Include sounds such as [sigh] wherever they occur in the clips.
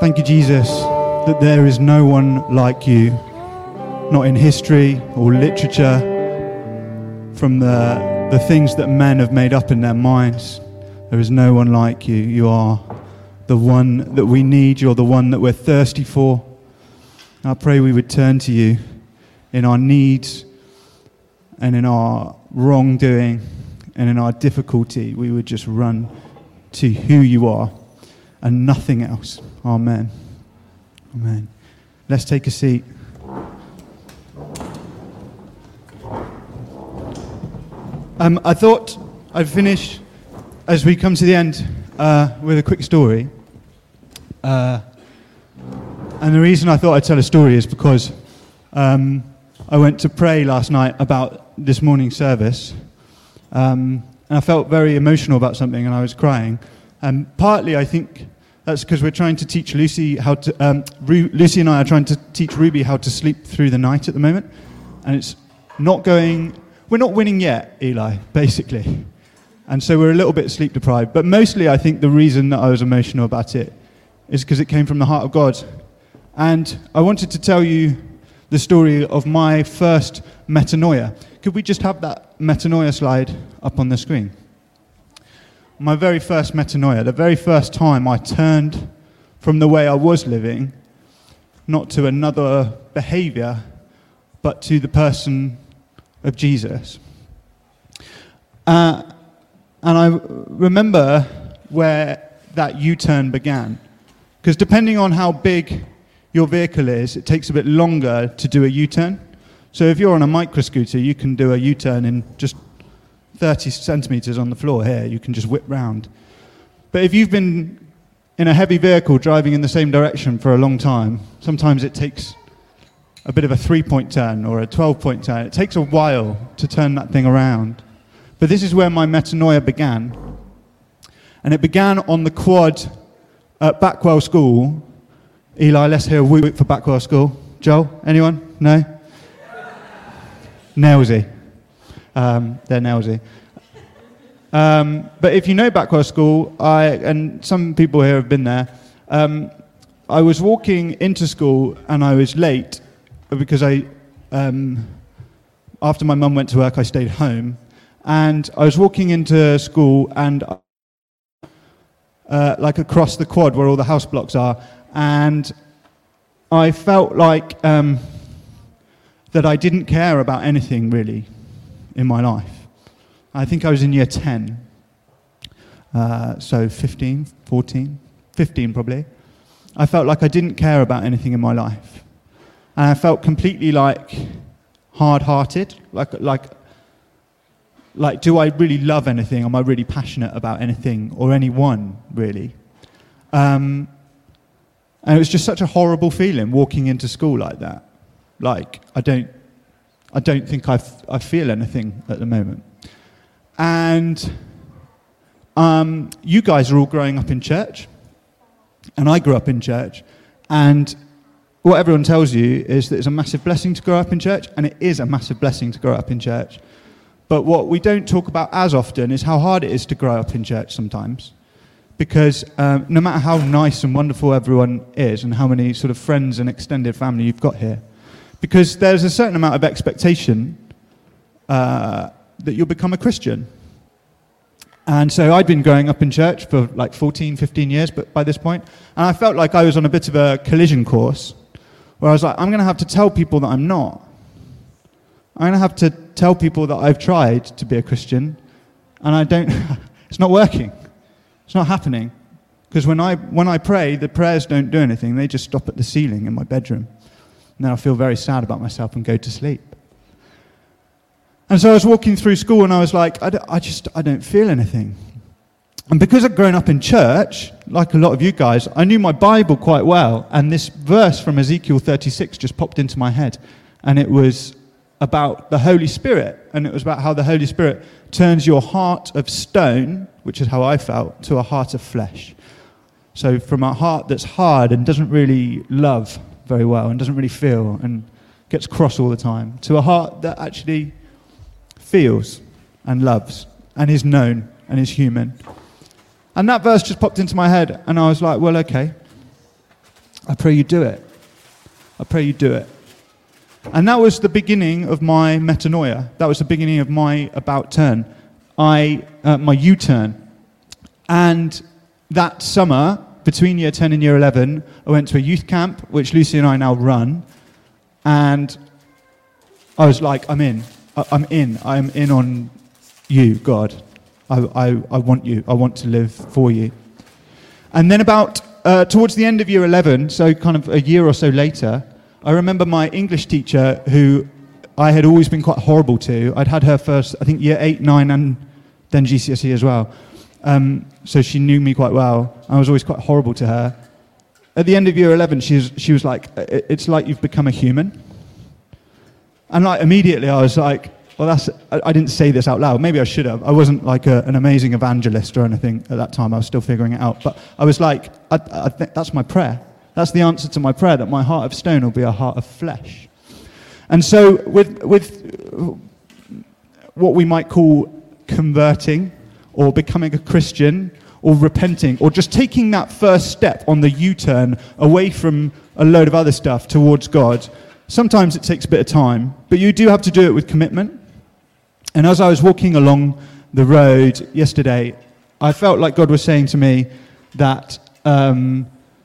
Thank you, Jesus, that there is no one like you, not in history or literature, from the, the things that men have made up in their minds. There is no one like you. You are the one that we need, you're the one that we're thirsty for. I pray we would turn to you in our needs and in our wrongdoing and in our difficulty. We would just run to who you are and nothing else. Amen. Amen. Let's take a seat. Um, I thought I'd finish as we come to the end uh, with a quick story. Uh, and the reason I thought I'd tell a story is because um, I went to pray last night about this morning's service. Um, and I felt very emotional about something and I was crying. And partly, I think that's because we're trying to teach Lucy how to. Um, Ru- Lucy and I are trying to teach Ruby how to sleep through the night at the moment, and it's not going. We're not winning yet, Eli. Basically, and so we're a little bit sleep deprived. But mostly, I think the reason that I was emotional about it is because it came from the heart of God, and I wanted to tell you the story of my first metanoia. Could we just have that metanoia slide up on the screen? My very first metanoia, the very first time I turned from the way I was living, not to another behavior, but to the person of Jesus. Uh, and I remember where that U turn began. Because depending on how big your vehicle is, it takes a bit longer to do a U turn. So if you're on a micro scooter, you can do a U turn in just 30 centimeters on the floor here, you can just whip round. But if you've been in a heavy vehicle driving in the same direction for a long time, sometimes it takes a bit of a three point turn or a 12 point turn. It takes a while to turn that thing around. But this is where my metanoia began. And it began on the quad at Backwell School. Eli, let's hear a whoop for Backwell School. Joel, anyone? No? Nailsea. Um, they're Nailsea. Um, but if you know Backwell School, I, and some people here have been there, um, I was walking into school and I was late because I, um, after my mum went to work, I stayed home. And I was walking into school and uh, like across the quad where all the house blocks are, and I felt like um, that I didn't care about anything really in my life. I think I was in year 10, uh, so 15, 14, 15 probably. I felt like I didn't care about anything in my life. And I felt completely like hard hearted, like, like, like, do I really love anything? Am I really passionate about anything or anyone, really? Um, and it was just such a horrible feeling walking into school like that. Like, I don't I don't think I, I feel anything at the moment. And um, you guys are all growing up in church, and I grew up in church. And what everyone tells you is that it's a massive blessing to grow up in church, and it is a massive blessing to grow up in church. But what we don't talk about as often is how hard it is to grow up in church sometimes. Because um, no matter how nice and wonderful everyone is, and how many sort of friends and extended family you've got here, because there's a certain amount of expectation uh, that you'll become a Christian. And so I'd been growing up in church for like 14, 15 years but by this point, and I felt like I was on a bit of a collision course where I was like, I'm going to have to tell people that I'm not. I'm going to have to tell people that I've tried to be a Christian, and I don't, [laughs] it's not working. It's not happening. Because when I, when I pray, the prayers don't do anything, they just stop at the ceiling in my bedroom. And then I feel very sad about myself and go to sleep. And so I was walking through school and I was like, I, I just, I don't feel anything. And because I'd grown up in church, like a lot of you guys, I knew my Bible quite well. And this verse from Ezekiel 36 just popped into my head. And it was about the Holy Spirit. And it was about how the Holy Spirit turns your heart of stone, which is how I felt, to a heart of flesh. So from a heart that's hard and doesn't really love very well and doesn't really feel and gets cross all the time, to a heart that actually feels and loves and is known and is human. And that verse just popped into my head, and I was like, well, okay. I pray you do it. I pray you do it. And that was the beginning of my metanoia. That was the beginning of my about turn, I, uh, my U turn. And that summer, between year 10 and year 11, I went to a youth camp, which Lucy and I now run. And I was like, I'm in. I'm in. I'm in on you, God. I, I, I want you. I want to live for you. And then, about uh, towards the end of year 11, so kind of a year or so later, I remember my English teacher who I had always been quite horrible to. I'd had her first, I think, year 8, 9, and then GCSE as well. Um, so she knew me quite well. I was always quite horrible to her. At the end of year 11, she was, she was like, It's like you've become a human. And like immediately I was like, well, that's, I, I didn't say this out loud. Maybe I should have. I wasn't like a, an amazing evangelist or anything at that time. I was still figuring it out. But I was like, I, I think that's my prayer. That's the answer to my prayer that my heart of stone will be a heart of flesh. And so, with, with what we might call converting or becoming a Christian or repenting or just taking that first step on the U turn away from a load of other stuff towards God, sometimes it takes a bit of time, but you do have to do it with commitment. And as I was walking along the road yesterday, I felt like God was saying to me that um,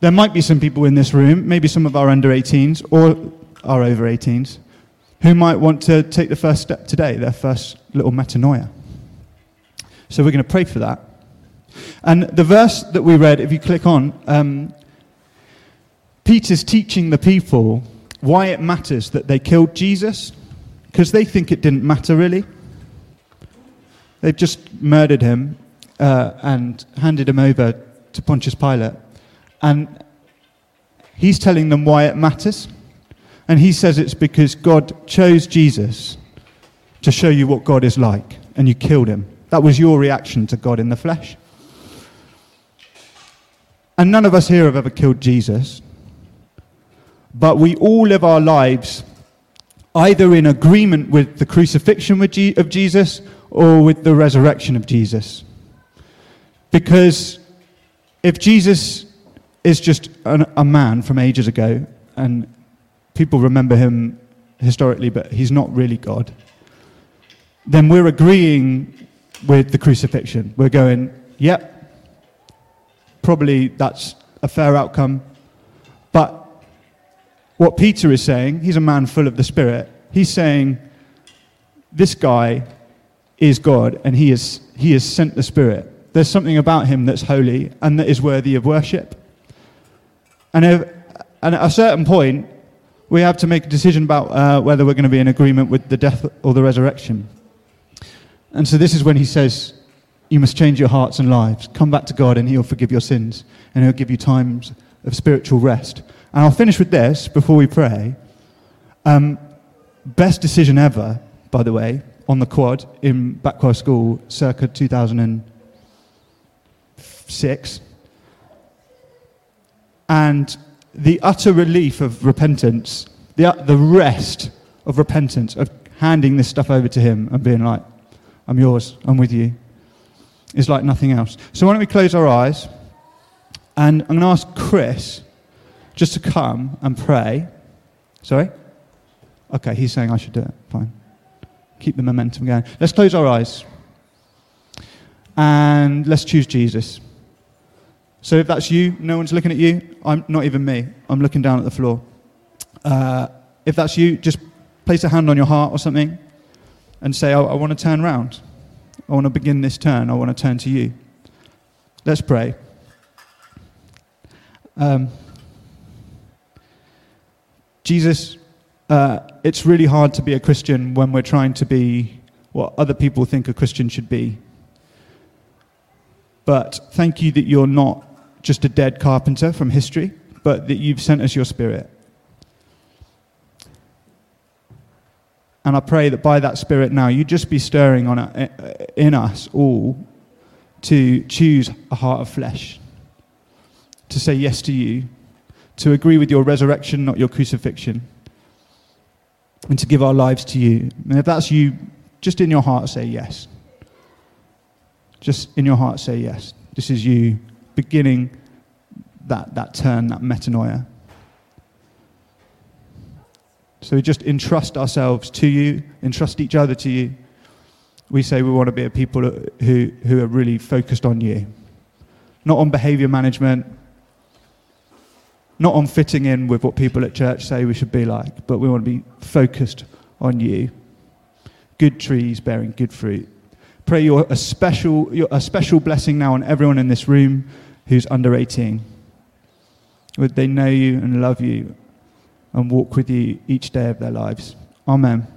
there might be some people in this room, maybe some of our under 18s or our over 18s, who might want to take the first step today, their first little metanoia. So we're going to pray for that. And the verse that we read, if you click on, um, Peter's teaching the people why it matters that they killed Jesus, because they think it didn't matter really. They've just murdered him uh, and handed him over to Pontius Pilate. And he's telling them why it matters. And he says it's because God chose Jesus to show you what God is like, and you killed him. That was your reaction to God in the flesh. And none of us here have ever killed Jesus. But we all live our lives either in agreement with the crucifixion of Jesus or with the resurrection of Jesus. Because if Jesus is just an, a man from ages ago, and people remember him historically, but he's not really God, then we're agreeing with the crucifixion. We're going, yep, probably that's a fair outcome. But what Peter is saying, he's a man full of the Spirit, he's saying, this guy is God and he, is, he has sent the Spirit. There's something about him that's holy and that is worthy of worship. And, if, and at a certain point, we have to make a decision about uh, whether we're going to be in agreement with the death or the resurrection. And so this is when he says, You must change your hearts and lives. Come back to God and he'll forgive your sins and he'll give you times of spiritual rest. And I'll finish with this before we pray. Um, best decision ever, by the way, on the quad in Backwell School circa 2006. And the utter relief of repentance, the, the rest of repentance, of handing this stuff over to Him and being like, I'm yours, I'm with you, It's like nothing else. So why don't we close our eyes? And I'm going to ask Chris just to come and pray. Sorry? Okay, he's saying I should do it. Fine keep the momentum going. Let's close our eyes and let's choose Jesus. So if that's you, no one's looking at you. I'm not even me. I'm looking down at the floor. Uh, if that's you, just place a hand on your heart or something and say, I, I want to turn around. I want to begin this turn. I want to turn to you. Let's pray. Um, Jesus, uh, it's really hard to be a Christian when we're trying to be what other people think a Christian should be. But thank you that you're not just a dead carpenter from history, but that you've sent us your spirit. And I pray that by that spirit now, you just be stirring on a, in us all to choose a heart of flesh, to say yes to you, to agree with your resurrection, not your crucifixion and to give our lives to you. And if that's you, just in your heart say yes. Just in your heart say yes. This is you beginning that, that turn, that metanoia. So we just entrust ourselves to you, entrust each other to you. We say we want to be a people who, who are really focused on you, not on behavior management, not on fitting in with what people at church say we should be like, but we want to be focused on you. Good trees bearing good fruit. Pray your, a, special, your, a special blessing now on everyone in this room who's under 18. Would they know you and love you and walk with you each day of their lives? Amen.